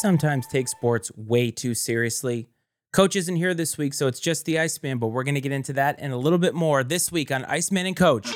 sometimes take sports way too seriously? Coach isn't here this week, so it's just the Iceman, but we're going to get into that and a little bit more this week on Iceman and Coach.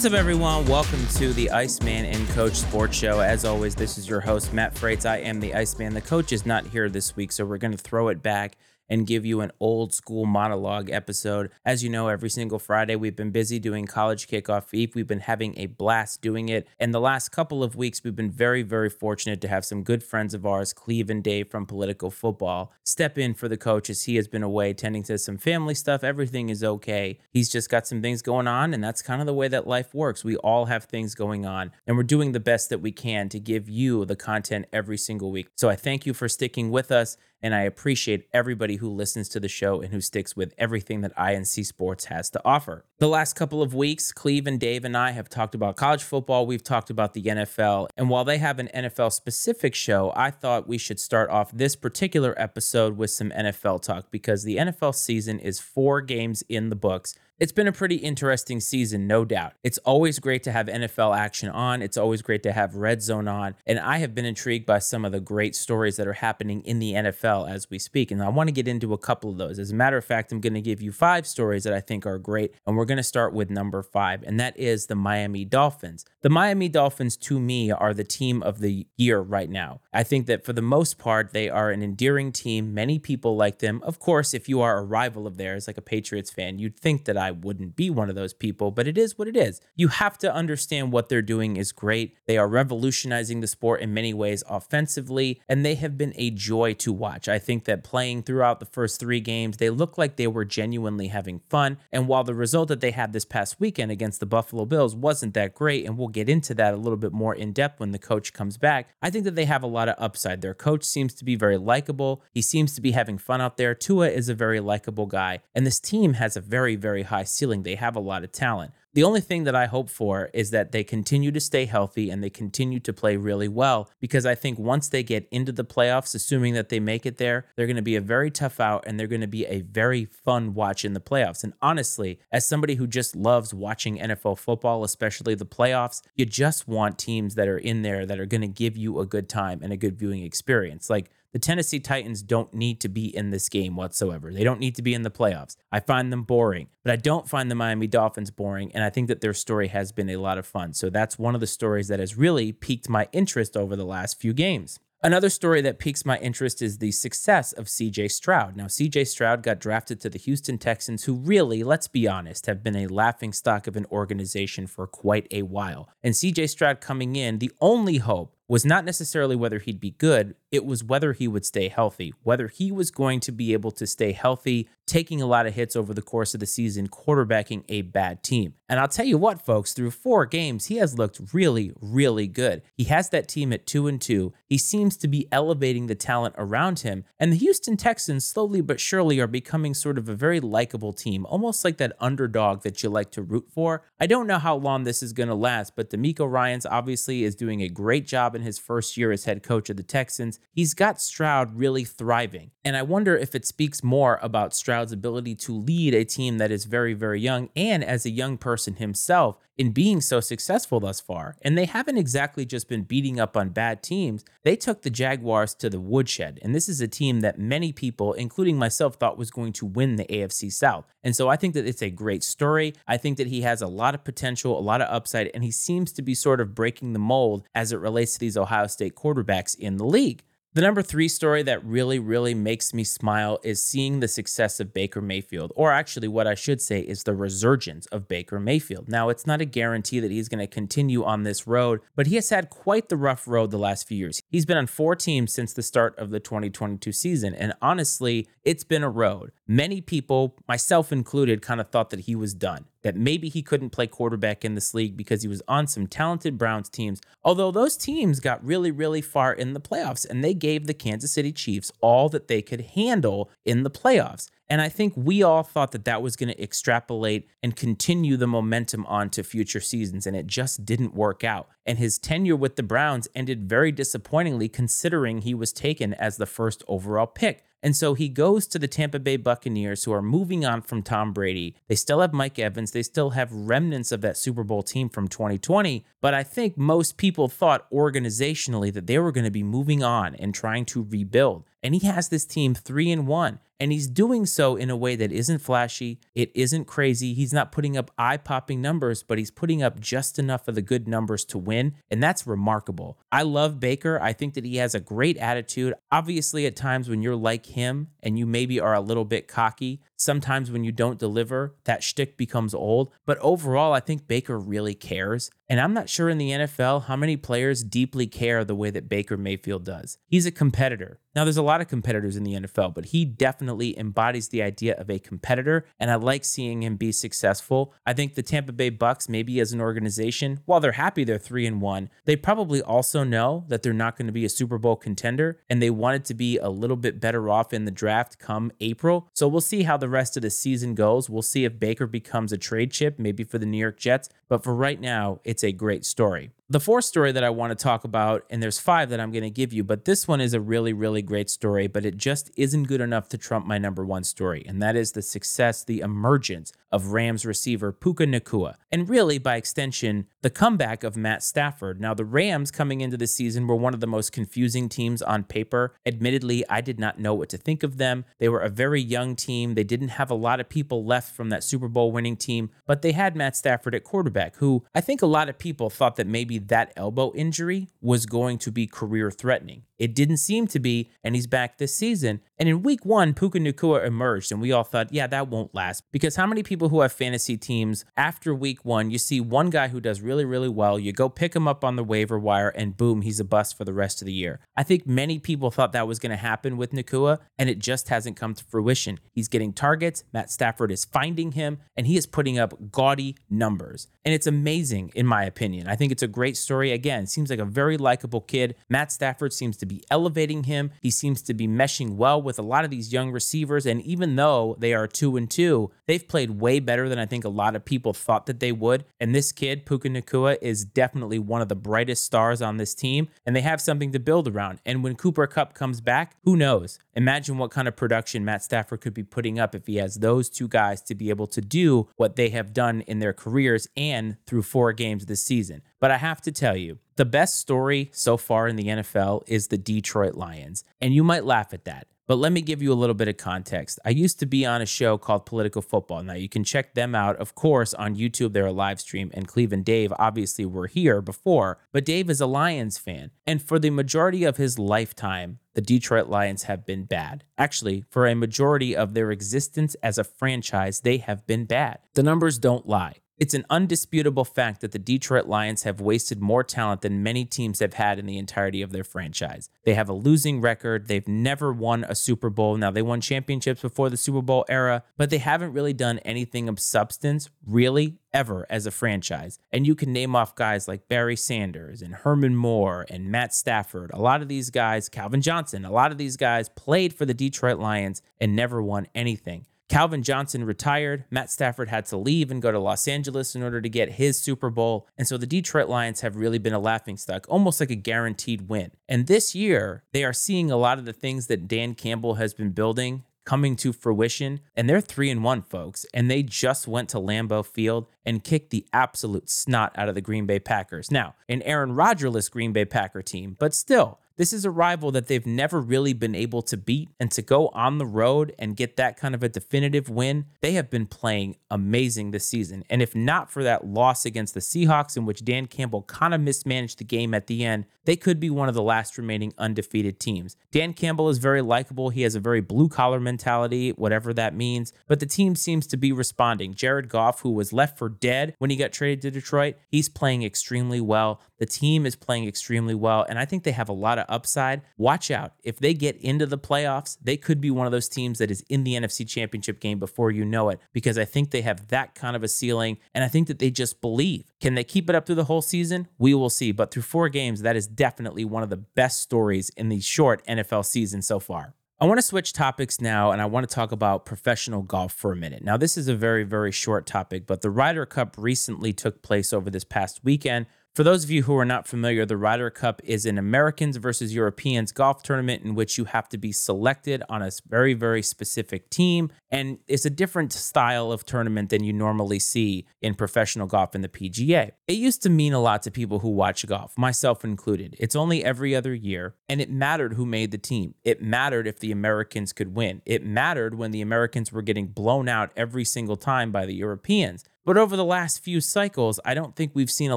What's up, everyone? Welcome to the Iceman and Coach Sports Show. As always, this is your host, Matt Frates. I am the Iceman. The coach is not here this week, so we're going to throw it back and give you an old school monologue episode. As you know, every single Friday we've been busy doing college kickoff eve. We've been having a blast doing it. And the last couple of weeks, we've been very, very fortunate to have some good friends of ours, Cleve and Dave from Political Football, step in for the coach as he has been away tending to some family stuff. Everything is okay. He's just got some things going on, and that's kind of the way that life works. We all have things going on, and we're doing the best that we can to give you the content every single week. So I thank you for sticking with us. And I appreciate everybody who listens to the show and who sticks with everything that I&C Sports has to offer. The last couple of weeks, Cleve and Dave and I have talked about college football. We've talked about the NFL. And while they have an NFL specific show, I thought we should start off this particular episode with some NFL talk because the NFL season is four games in the books. It's been a pretty interesting season, no doubt. It's always great to have NFL action on. It's always great to have Red Zone on. And I have been intrigued by some of the great stories that are happening in the NFL as we speak. And I want to get into a couple of those. As a matter of fact, I'm going to give you five stories that I think are great. And we're going to start with number five, and that is the Miami Dolphins. The Miami Dolphins, to me, are the team of the year right now. I think that for the most part, they are an endearing team. Many people like them. Of course, if you are a rival of theirs, like a Patriots fan, you'd think that I wouldn't be one of those people, but it is what it is. You have to understand what they're doing is great. They are revolutionizing the sport in many ways offensively, and they have been a joy to watch. I think that playing throughout the first three games, they look like they were genuinely having fun. And while the result that they had this past weekend against the Buffalo Bills wasn't that great, and we'll get into that a little bit more in depth when the coach comes back, I think that they have a lot of upside. Their coach seems to be very likable. He seems to be having fun out there. Tua is a very likable guy, and this team has a very, very high high ceiling. They have a lot of talent. The only thing that I hope for is that they continue to stay healthy and they continue to play really well because I think once they get into the playoffs, assuming that they make it there, they're going to be a very tough out and they're going to be a very fun watch in the playoffs. And honestly, as somebody who just loves watching NFL football, especially the playoffs, you just want teams that are in there that are going to give you a good time and a good viewing experience. Like the Tennessee Titans don't need to be in this game whatsoever. They don't need to be in the playoffs. I find them boring, but I don't find the Miami Dolphins boring. And I think that their story has been a lot of fun. So that's one of the stories that has really piqued my interest over the last few games. Another story that piques my interest is the success of CJ Stroud. Now, CJ Stroud got drafted to the Houston Texans, who really, let's be honest, have been a laughing stock of an organization for quite a while. And CJ Stroud coming in, the only hope was not necessarily whether he'd be good, it was whether he would stay healthy, whether he was going to be able to stay healthy, taking a lot of hits over the course of the season, quarterbacking a bad team. And I'll tell you what, folks, through four games, he has looked really, really good. He has that team at two and two. He seems to be elevating the talent around him. And the Houston Texans, slowly but surely, are becoming sort of a very likable team, almost like that underdog that you like to root for. I don't know how long this is going to last, but DeMeco Ryans obviously is doing a great job in his first year as head coach of the Texans. He's got Stroud really thriving. And I wonder if it speaks more about Stroud's ability to lead a team that is very, very young and as a young person himself in being so successful thus far. And they haven't exactly just been beating up on bad teams. They took the Jaguars to the woodshed. And this is a team that many people, including myself, thought was going to win the AFC South. And so I think that it's a great story. I think that he has a lot of potential, a lot of upside, and he seems to be sort of breaking the mold as it relates to these Ohio State quarterbacks in the league. The number three story that really, really makes me smile is seeing the success of Baker Mayfield, or actually, what I should say is the resurgence of Baker Mayfield. Now, it's not a guarantee that he's going to continue on this road, but he has had quite the rough road the last few years. He's been on four teams since the start of the 2022 season, and honestly, it's been a road. Many people, myself included, kind of thought that he was done. That maybe he couldn't play quarterback in this league because he was on some talented Browns teams. Although those teams got really, really far in the playoffs and they gave the Kansas City Chiefs all that they could handle in the playoffs. And I think we all thought that that was going to extrapolate and continue the momentum on to future seasons, and it just didn't work out. And his tenure with the Browns ended very disappointingly, considering he was taken as the first overall pick. And so he goes to the Tampa Bay Buccaneers, who are moving on from Tom Brady. They still have Mike Evans. They still have remnants of that Super Bowl team from 2020. But I think most people thought organizationally that they were going to be moving on and trying to rebuild. And he has this team three and one. And he's doing so in a way that isn't flashy, it isn't crazy. He's not putting up eye popping numbers, but he's putting up just enough of the good numbers to win. And that's remarkable. I love Baker. I think that he has a great attitude. Obviously, at times when you're like him and you maybe are a little bit cocky, sometimes when you don't deliver, that shtick becomes old. But overall, I think Baker really cares. And I'm not sure in the NFL how many players deeply care the way that Baker Mayfield does. He's a competitor. Now, there's a lot of competitors in the NFL, but he definitely embodies the idea of a competitor, and I like seeing him be successful. I think the Tampa Bay Bucks, maybe as an organization, while they're happy they're three and one, they probably also know that they're not going to be a Super Bowl contender, and they wanted to be a little bit better off in the draft come April. So we'll see how the rest of the season goes. We'll see if Baker becomes a trade chip, maybe for the New York Jets. But for right now, it's a great story. The fourth story that I want to talk about, and there's five that I'm going to give you, but this one is a really, really great story, but it just isn't good enough to trump my number one story. And that is the success, the emergence of Rams receiver Puka Nacua. And really, by extension, the comeback of Matt Stafford. Now, the Rams coming into the season were one of the most confusing teams on paper. Admittedly, I did not know what to think of them. They were a very young team. They didn't have a lot of people left from that Super Bowl winning team, but they had Matt Stafford at quarterback, who I think a lot of people thought that maybe that elbow injury was going to be career threatening. It didn't seem to be, and he's back this season. And in week one, Puka Nacua emerged, and we all thought, yeah, that won't last. Because how many people who have fantasy teams after week one, you see one guy who does really, really well, you go pick him up on the waiver wire, and boom, he's a bust for the rest of the year. I think many people thought that was going to happen with Nacua, and it just hasn't come to fruition. He's getting targets, Matt Stafford is finding him, and he is putting up gaudy numbers. And it's amazing, in my opinion. I think it's a great story. Again, seems like a very likable kid. Matt Stafford seems to be elevating him. He seems to be meshing well with a lot of these young receivers. And even though they are two and two, they've played way better than I think a lot of people thought that they would. And this kid, Puka Nacua, is definitely one of the brightest stars on this team. And they have something to build around. And when Cooper Kupp comes back, who knows? Imagine what kind of production Matt Stafford could be putting up if he has those two guys to be able to do what they have done in their careers and through four games this season. But I have to tell you, the best story so far in the NFL is the Detroit Lions. And you might laugh at that. But let me give you a little bit of context. I used to be on a show called Political Football. Now, you can check them out, of course, on YouTube. They're a live stream. And Cleve and Dave obviously were here before. But Dave is a Lions fan. And for the majority of his lifetime, the Detroit Lions have been bad. Actually, for a majority of their existence as a franchise, they have been bad. The numbers don't lie. It's an undisputable fact that the Detroit Lions have wasted more talent than many teams have had in the entirety of their franchise. They have a losing record. They've never won a Super Bowl. Now, they won championships before the Super Bowl era, but they haven't really done anything of substance, really, ever as a franchise. And you can name off guys like Barry Sanders and Herman Moore and Matt Stafford. A lot of these guys, Calvin Johnson, a lot of these guys played for the Detroit Lions and never won anything. Calvin Johnson retired. Matt Stafford had to leave and go to Los Angeles in order to get his Super Bowl. And so the Detroit Lions have really been a laughingstock, almost like a guaranteed win. And this year, they are seeing a lot of the things that Dan Campbell has been building coming to fruition. And they're three and one, folks. And they just went to Lambeau Field and kicked the absolute snot out of the Green Bay Packers. Now, an Aaron Rodgerless Green Bay Packer team, but still, this is a rival that they've never really been able to beat. And to go on the road and get that kind of a definitive win, they have been playing amazing this season. And if not for that loss against the Seahawks, in which Dan Campbell kind of mismanaged the game at the end, they could be one of the last remaining undefeated teams. Dan Campbell is very likable. He has a very blue collar mentality, whatever that means. But the team seems to be responding. Jared Goff, who was left for dead when he got traded to Detroit, he's playing extremely well. The team is playing extremely well, and I think they have a lot of upside. Watch out. If they get into the playoffs, they could be one of those teams that is in the NFC championship game before you know it, because I think they have that kind of a ceiling, and I think that they just believe. Can they keep it up through the whole season? We will see. But through four games, that is definitely one of the best stories in the short NFL season so far. I want to switch topics now and I want to talk about professional golf for a minute. Now, this is a very, very short topic, but the Ryder Cup recently took place over this past weekend. For those of you who are not familiar, the Ryder Cup is an Americans versus Europeans golf tournament in which you have to be selected on a very, very specific team. And it's a different style of tournament than you normally see in professional golf in the PGA. It used to mean a lot to people who watch golf, myself included. It's only every other year, and it mattered who made the team. It mattered if the Americans could win. It mattered when the Americans were getting blown out every single time by the Europeans. But over the last few cycles, I don't think we've seen a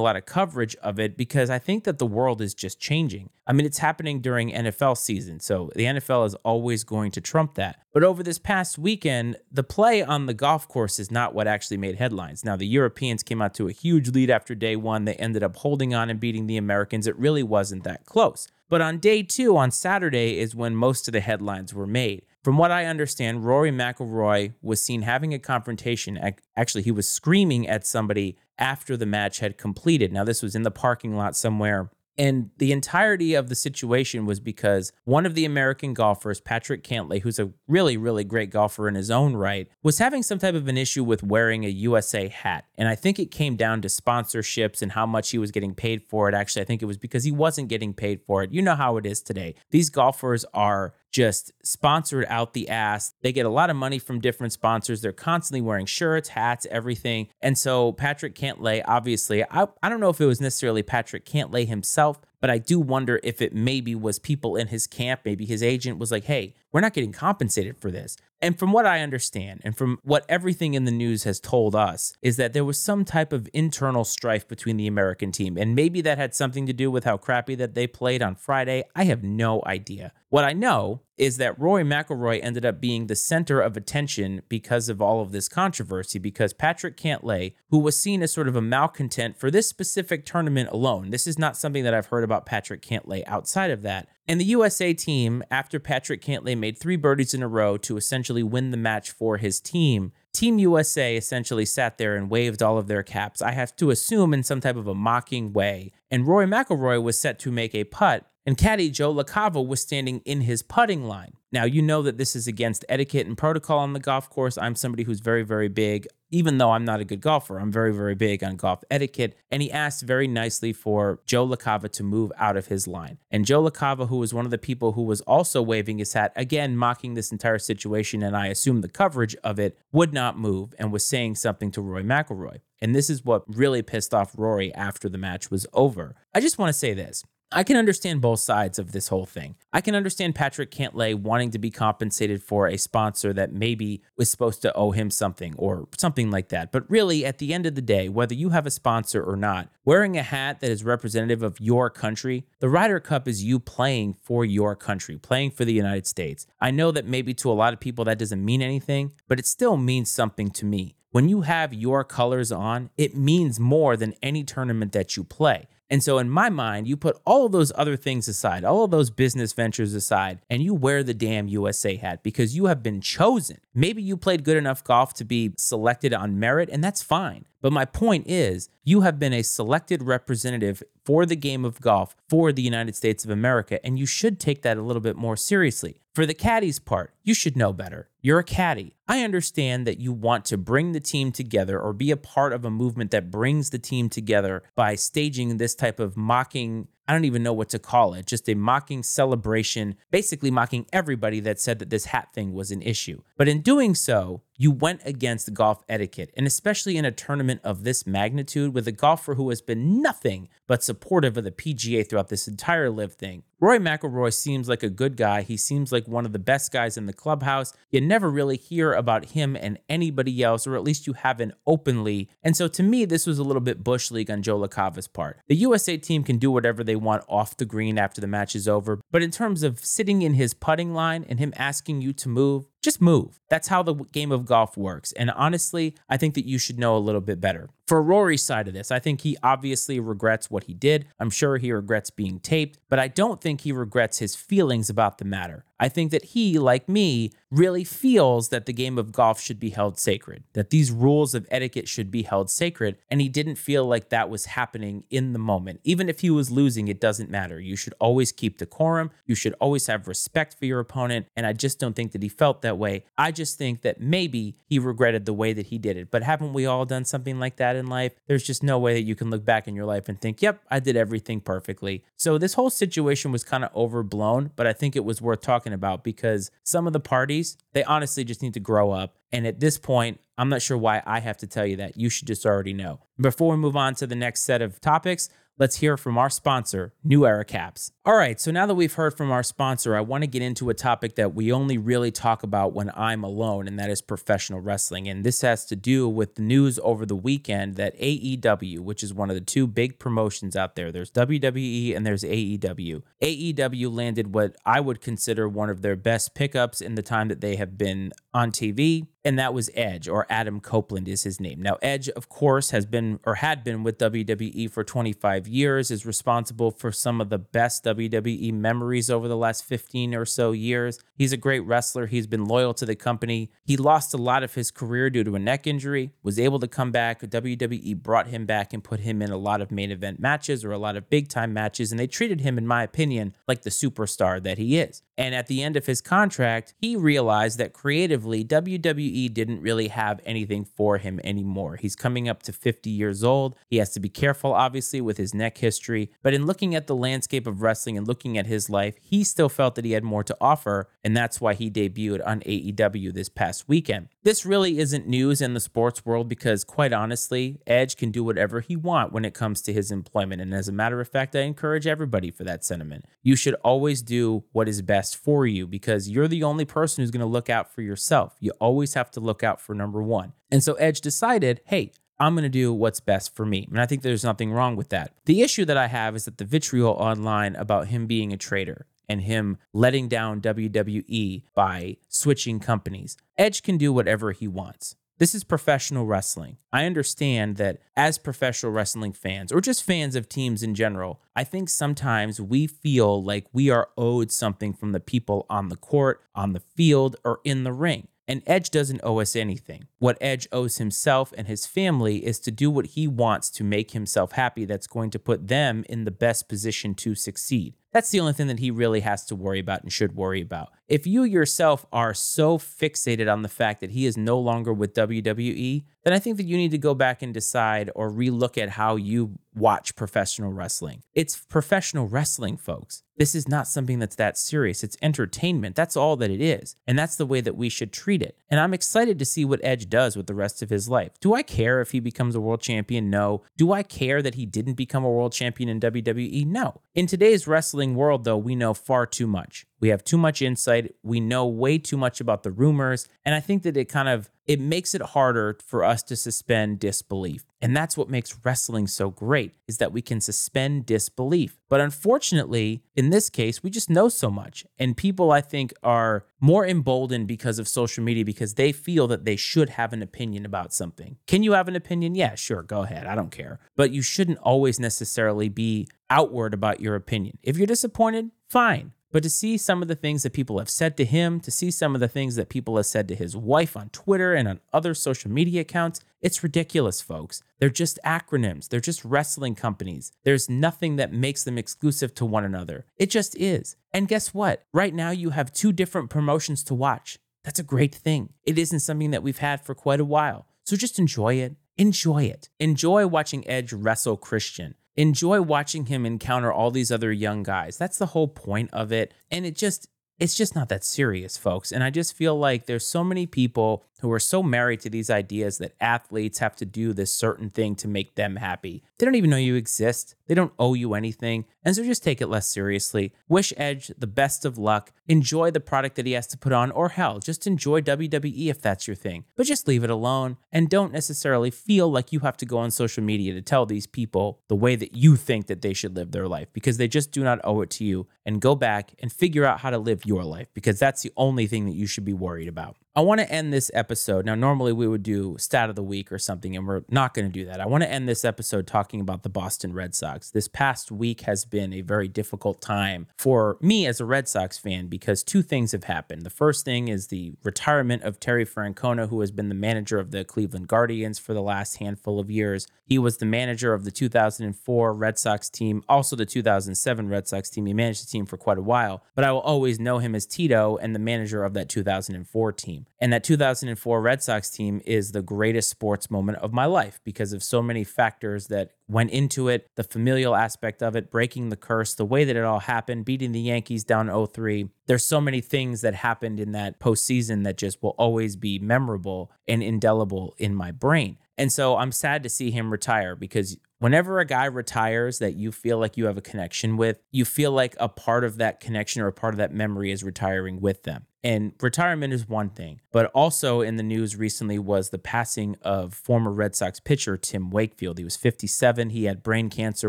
lot of coverage of it because I think that the world is just changing. I mean, it's happening during NFL season, so the NFL is always going to trump that. But over this past weekend, the play on the golf course is not what actually made headlines. Now, the Europeans came out to a huge lead after day one. They ended up holding on and beating the Americans. It really wasn't that close. But on day two, on Saturday, is when most of the headlines were made. From what I understand, Rory McIlroy was seen having a confrontation. Actually, he was screaming at somebody after the match had completed. Now, this was in the parking lot somewhere and the entirety of the situation was because one of the American golfers, Patrick Cantlay, who's a really, really great golfer in his own right, was having some type of an issue with wearing a USA hat. And I think it came down to sponsorships and how much he was getting paid for it. Actually, I think it was because he wasn't getting paid for it. You know how it is today. These golfers are just sponsored out the ass. They get a lot of money from different sponsors. They're constantly wearing shirts, hats, everything. And so Patrick Cantlay, obviously, I, I don't know if it was necessarily Patrick Cantlay himself, but I do wonder if it maybe was people in his camp. Maybe his agent was like, hey, we're not getting compensated for this. And from what I understand, and from what everything in the news has told us, is that there was some type of internal strife between the American team. And maybe that had something to do with how crappy that they played on Friday. I have no idea. What I know is that Rory McIlroy ended up being the center of attention because of all of this controversy, because Patrick Cantlay, who was seen as sort of a malcontent for this specific tournament alone, this is not something that I've heard about Patrick Cantlay outside of that, and the USA team, after Patrick Cantlay made three birdies in a row to essentially win the match for his team, Team USA essentially sat there and waved all of their caps, I have to assume in some type of a mocking way. And Rory McIlroy was set to make a putt, and caddy Joe LaCava was standing in his putting line. Now, you know that this is against etiquette and protocol on the golf course. I'm somebody who's very, very big, even though I'm not a good golfer, I'm very, very big on golf etiquette. And he asked very nicely for Joe LaCava to move out of his line. And Joe LaCava, who was one of the people who was also waving his hat, again, mocking this entire situation, and I assume the coverage of it, would not move and was saying something to Rory McIlroy. And this is what really pissed off Rory after the match was over. I just want to say this I can understand both sides of this whole thing. I can understand Patrick Cantlay wanting to be compensated for a sponsor that maybe was supposed to owe him something or something like that. But really, at the end of the day, whether you have a sponsor or not, wearing a hat that is representative of your country, the Ryder Cup is you playing for your country, playing for the United States. I know that maybe to a lot of people that doesn't mean anything, but it still means something to me. When you have your colors on, it means more than any tournament that you play. And so, in my mind, you put all of those other things aside, all of those business ventures aside, and you wear the damn USA hat because you have been chosen. Maybe you played good enough golf to be selected on merit, and that's fine. But my point is, you have been a selected representative for the game of golf for the United States of America, and you should take that a little bit more seriously. For the caddy's part, you should know better. You're a caddy. I understand that you want to bring the team together or be a part of a movement that brings the team together by staging this type of mocking I don't even know what to call it, just a mocking celebration, basically mocking everybody that said that this hat thing was an issue. But in doing so, you went against golf etiquette, and especially in a tournament of this magnitude with a golfer who has been nothing but supportive of the PGA throughout this entire live thing. Rory McIlroy seems like a good guy. He seems like one of the best guys in the clubhouse. You never really hear about him and anybody else, or at least you haven't openly. And so to me, this was a little bit bush league on Joe LaCava's part. The USA team can do whatever they want off the green after the match is over, but in terms of sitting in his putting line and him asking you to move, just move. That's how the game of golf works. And honestly, I think that you should know a little bit better. For Rory's side of this, I think he obviously regrets what he did. I'm sure he regrets being taped, but I don't think he regrets his feelings about the matter. I think that he, like me, really feels that the game of golf should be held sacred, that these rules of etiquette should be held sacred. And he didn't feel like that was happening in the moment. Even if he was losing, it doesn't matter. You should always keep decorum. You should always have respect for your opponent. And I just don't think that he felt that way. I just think that maybe he regretted the way that he did it. But haven't we all done something like that in life? There's just no way that you can look back in your life and think, yep, I did everything perfectly. So this whole situation was kind of overblown, but I think it was worth talking about because some of the parties, they honestly just need to grow up. And at this point, I'm not sure why I have to tell you that. You should just already know. Before we move on to the next set of topics, let's hear from our sponsor, New Era Caps. All right, so now that we've heard from our sponsor, I want to get into a topic that we only really talk about when I'm alone, and that is professional wrestling. And this has to do with the news over the weekend that AEW, which is one of the two big promotions out there, there's WWE and there's AEW. AEW landed what I would consider one of their best pickups in the time that they have been on TV, and that was Edge, or Adam Copeland is his name. Now, Edge, of course, has been or had been with WWE for 25 years, is responsible for some of the best WWE memories over the last 15 or so years. He's a great wrestler. He's been loyal to the company. He lost a lot of his career due to a neck injury, was able to come back. WWE brought him back and put him in a lot of main event matches or a lot of big time matches, and they treated him, in my opinion, like the superstar that he is. And at the end of his contract, he realized that creatively, WWE didn't really have anything for him anymore. He's coming up to 50 years old. He has to be careful, obviously, with his neck history. But in looking at the landscape of wrestling and looking at his life, he still felt that he had more to offer. And that's why he debuted on AEW this past weekend. This really isn't news in the sports world because, quite honestly, Edge can do whatever he wants when it comes to his employment. And as a matter of fact, I encourage everybody for that sentiment. You should always do what is best best for you because you're the only person who's going to look out for yourself. You always have to look out for number one. And so Edge decided, hey, I'm going to do what's best for me. And I think there's nothing wrong with that. The issue that I have is that the vitriol online about him being a traitor and him letting down WWE by switching companies. Edge can do whatever he wants. This is professional wrestling. I understand that as professional wrestling fans, or just fans of teams in general, I think sometimes we feel like we are owed something from the people on the court, on the field, or in the ring. And Edge doesn't owe us anything. What Edge owes himself and his family is to do what he wants to make himself happy, that's going to put them in the best position to succeed. That's the only thing that he really has to worry about and should worry about. If you yourself are so fixated on the fact that he is no longer with WWE, then I think that you need to go back and decide or relook at how you watch professional wrestling. It's professional wrestling, folks. This is not something that's that serious. It's entertainment. That's all that it is. And that's the way that we should treat it. And I'm excited to see what Edge does with the rest of his life. Do I care if he becomes a world champion? No. Do I care that he didn't become a world champion in WWE? No. In today's wrestling world, though, we know far too much. We have too much insight. We know way too much about the rumors. And I think that it kind of it makes it harder for us to suspend disbelief. And that's what makes wrestling so great is that we can suspend disbelief. But unfortunately, in this case, we just know so much. And people I think are more emboldened because of social media because they feel that they should have an opinion about something. Can you have an opinion? Yeah, sure, go ahead. I don't care. But you shouldn't always necessarily be outward about your opinion. If you're disappointed, fine. But to see some of the things that people have said to him, to see some of the things that people have said to his wife on Twitter and on other social media accounts, it's ridiculous, folks. They're just acronyms, they're just wrestling companies. There's nothing that makes them exclusive to one another. It just is. And guess what? Right now, you have two different promotions to watch. That's a great thing. It isn't something that we've had for quite a while. So just enjoy it. Enjoy it. Enjoy watching Edge wrestle Christian enjoy watching him encounter all these other young guys. That's the whole point of it. And it just, it's just not that serious, folks. And I just feel like there's so many people who are so married to these ideas that athletes have to do this certain thing to make them happy. They don't even know you exist. They don't owe you anything. And so just take it less seriously. Wish Edge the best of luck. Enjoy the product that he has to put on, or hell, just enjoy WWE if that's your thing. But just leave it alone and don't necessarily feel like you have to go on social media to tell these people the way that you think that they should live their life because they just do not owe it to you. And go back and figure out how to live your life because that's the only thing that you should be worried about. I want to end this episode. Now, normally we would do stat of the week or something, and we're not going to do that. I want to end this episode talking about the Boston Red Sox. This past week has been a very difficult time for me as a Red Sox fan because two things have happened. The first thing is the retirement of Terry Francona, who has been the manager of the Cleveland Guardians for the last handful of years. He was the manager of the 2004 Red Sox team, also the 2007 Red Sox team. He managed the team for quite a while, but I will always know him as Tito and the manager of that 2004 team. And that 2004 Red Sox team is the greatest sports moment of my life because of so many factors that went into it the familial aspect of it, breaking the curse, the way that it all happened, beating the Yankees down 0 3. There's so many things that happened in that postseason that just will always be memorable and indelible in my brain. And so I'm sad to see him retire because whenever a guy retires that you feel like you have a connection with, you feel like a part of that connection or a part of that memory is retiring with them. And retirement is one thing, but also in the news recently was the passing of former Red Sox pitcher Tim Wakefield. He was 57. He had brain cancer,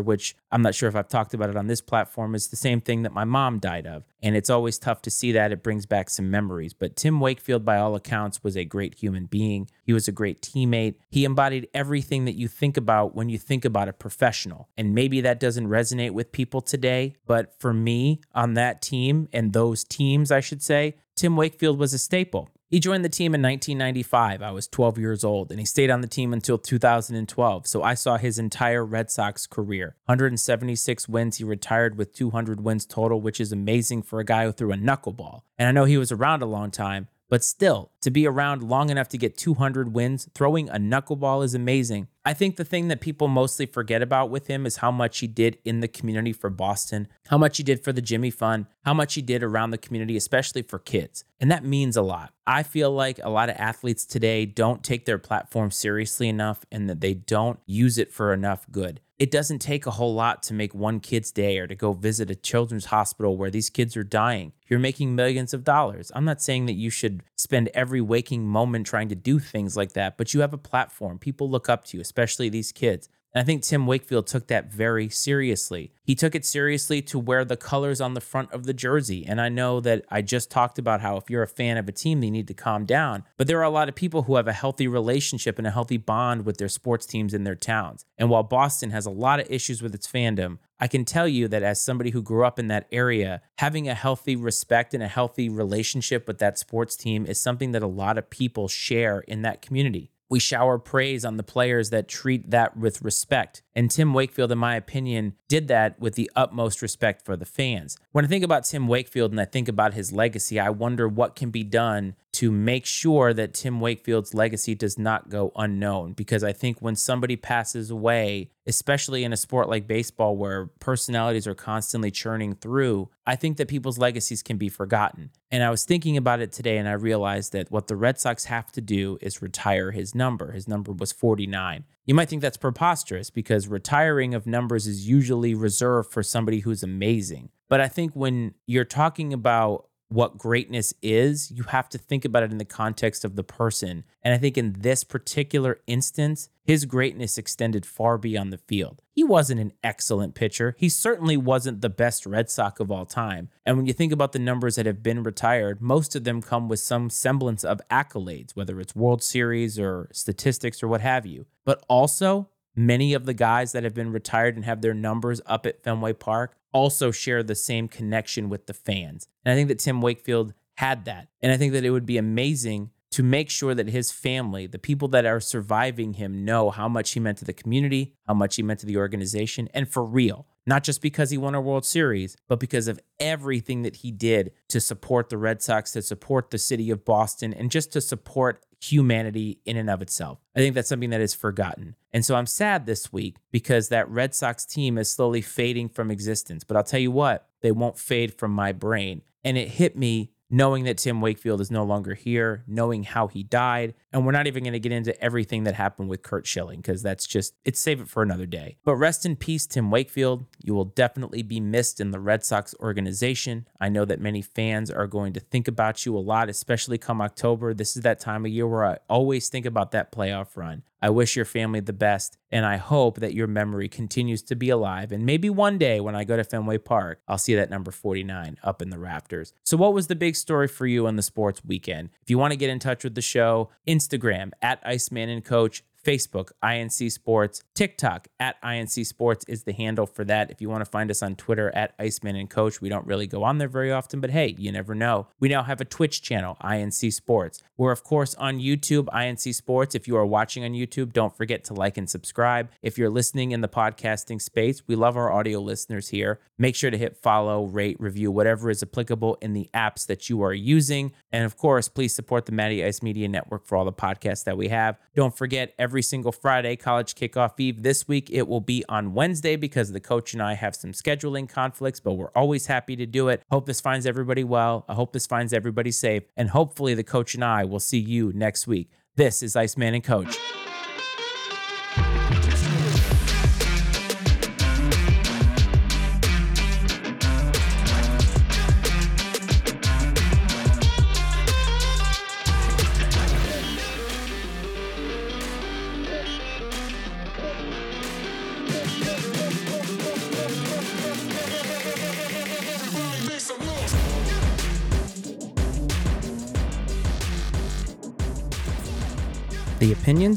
which I'm not sure if I've talked about it on this platform, is the same thing that my mom died of. And it's always tough to see that. It brings back some memories. But Tim Wakefield, by all accounts, was a great human being. He was a great teammate. He embodied everything that you think about when you think about a professional. And maybe that doesn't resonate with people today. But for me on that team and those teams, I should say, Tim Wakefield was a staple. He joined the team in 1995. I was 12 years old, and he stayed on the team until 2012. So I saw his entire Red Sox career 176 wins. He retired with 200 wins total, which is amazing for a guy who threw a knuckleball. And I know he was around a long time, but still, to be around long enough to get 200 wins, throwing a knuckleball is amazing. I think the thing that people mostly forget about with him is how much he did in the community for Boston, how much he did for the Jimmy Fund, how much he did around the community, especially for kids. And that means a lot. I feel like a lot of athletes today don't take their platform seriously enough and that they don't use it for enough good it doesn't take a whole lot to make one kid's day or to go visit a children's hospital where these kids are dying. You're making millions of dollars. I'm not saying that you should spend every waking moment trying to do things like that, but you have a platform. People look up to you, especially these kids. And I think Tim Wakefield took that very seriously. He took it seriously to wear the colors on the front of the jersey. And I know that I just talked about how if you're a fan of a team, they need to calm down. But there are a lot of people who have a healthy relationship and a healthy bond with their sports teams in their towns. And while Boston has a lot of issues with its fandom, I can tell you that as somebody who grew up in that area, having a healthy respect and a healthy relationship with that sports team is something that a lot of people share in that community we shower praise on the players that treat that with respect. And Tim Wakefield, in my opinion, did that with the utmost respect for the fans. When I think about Tim Wakefield and I think about his legacy, I wonder what can be done to make sure that Tim Wakefield's legacy does not go unknown. Because I think when somebody passes away, especially in a sport like baseball where personalities are constantly churning through, I think that people's legacies can be forgotten. And I was thinking about it today and I realized that what the Red Sox have to do is retire his number. His number was 49. You might think that's preposterous because retiring of numbers is usually reserved for somebody who's amazing. But I think when you're talking about what greatness is, you have to think about it in the context of the person. And I think in this particular instance, his greatness extended far beyond the field. He wasn't an excellent pitcher. He certainly wasn't the best Red Sox of all time. And when you think about the numbers that have been retired, most of them come with some semblance of accolades, whether it's World Series or statistics or what have you. But also, many of the guys that have been retired and have their numbers up at Fenway Park also share the same connection with the fans. And I think that Tim Wakefield had that. And I think that it would be amazing to make sure that his family, the people that are surviving him, know how much he meant to the community, how much he meant to the organization, and for real. Not just because he won a World Series, but because of everything that he did to support the Red Sox, to support the city of Boston, and just to support humanity in and of itself. I think that's something that is forgotten. And so I'm sad this week because that Red Sox team is slowly fading from existence. But I'll tell you what, they won't fade from my brain. And it hit me knowing that Tim Wakefield is no longer here, knowing how he died. And we're not even going to get into everything that happened with Curt Schilling because that's just, it's save it for another day. But rest in peace, Tim Wakefield. You will definitely be missed in the Red Sox organization. I know that many fans are going to think about you a lot, especially come October. This is that time of year where I always think about that playoff run. I wish your family the best, and I hope that your memory continues to be alive. And maybe one day when I go to Fenway Park, I'll see that number 49 up in the rafters. So, what was the big story for you on the sports weekend? If you want to get in touch with the show, Instagram at Iceman and Coach, Facebook, I&C Sports, TikTok at I&C Sports is the handle for that. If you want to find us on Twitter at Iceman and Coach, we don't really go on there very often, but hey, you never know. We now have a Twitch channel, I&C Sports. We're, of course, on YouTube, I&C Sports. If you are watching on YouTube, don't forget to like and subscribe. If you're listening in the podcasting space, we love our audio listeners here. Make sure to hit follow, rate, review, whatever is applicable in the apps that you are using. And of course, please support the Matty Ice Media Network for all the podcasts that we have. Don't forget, every single Friday, college kickoff eve. This week, it will be on Wednesday because the coach and I have some scheduling conflicts, but we're always happy to do it. Hope this finds everybody well. I hope this finds everybody safe. And hopefully, the coach and I will see you next week. This is Iceman and Coach.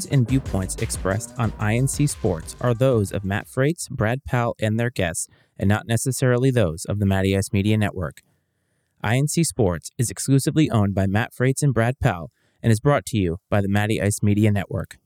Opinions and viewpoints expressed on I&C Sports are those of Matt Frates, Brad Powell, and their guests, and not necessarily those of the Matty Ice Media Network. I&C Sports is exclusively owned by Matt Frates and Brad Powell and is brought to you by the Matty Ice Media Network.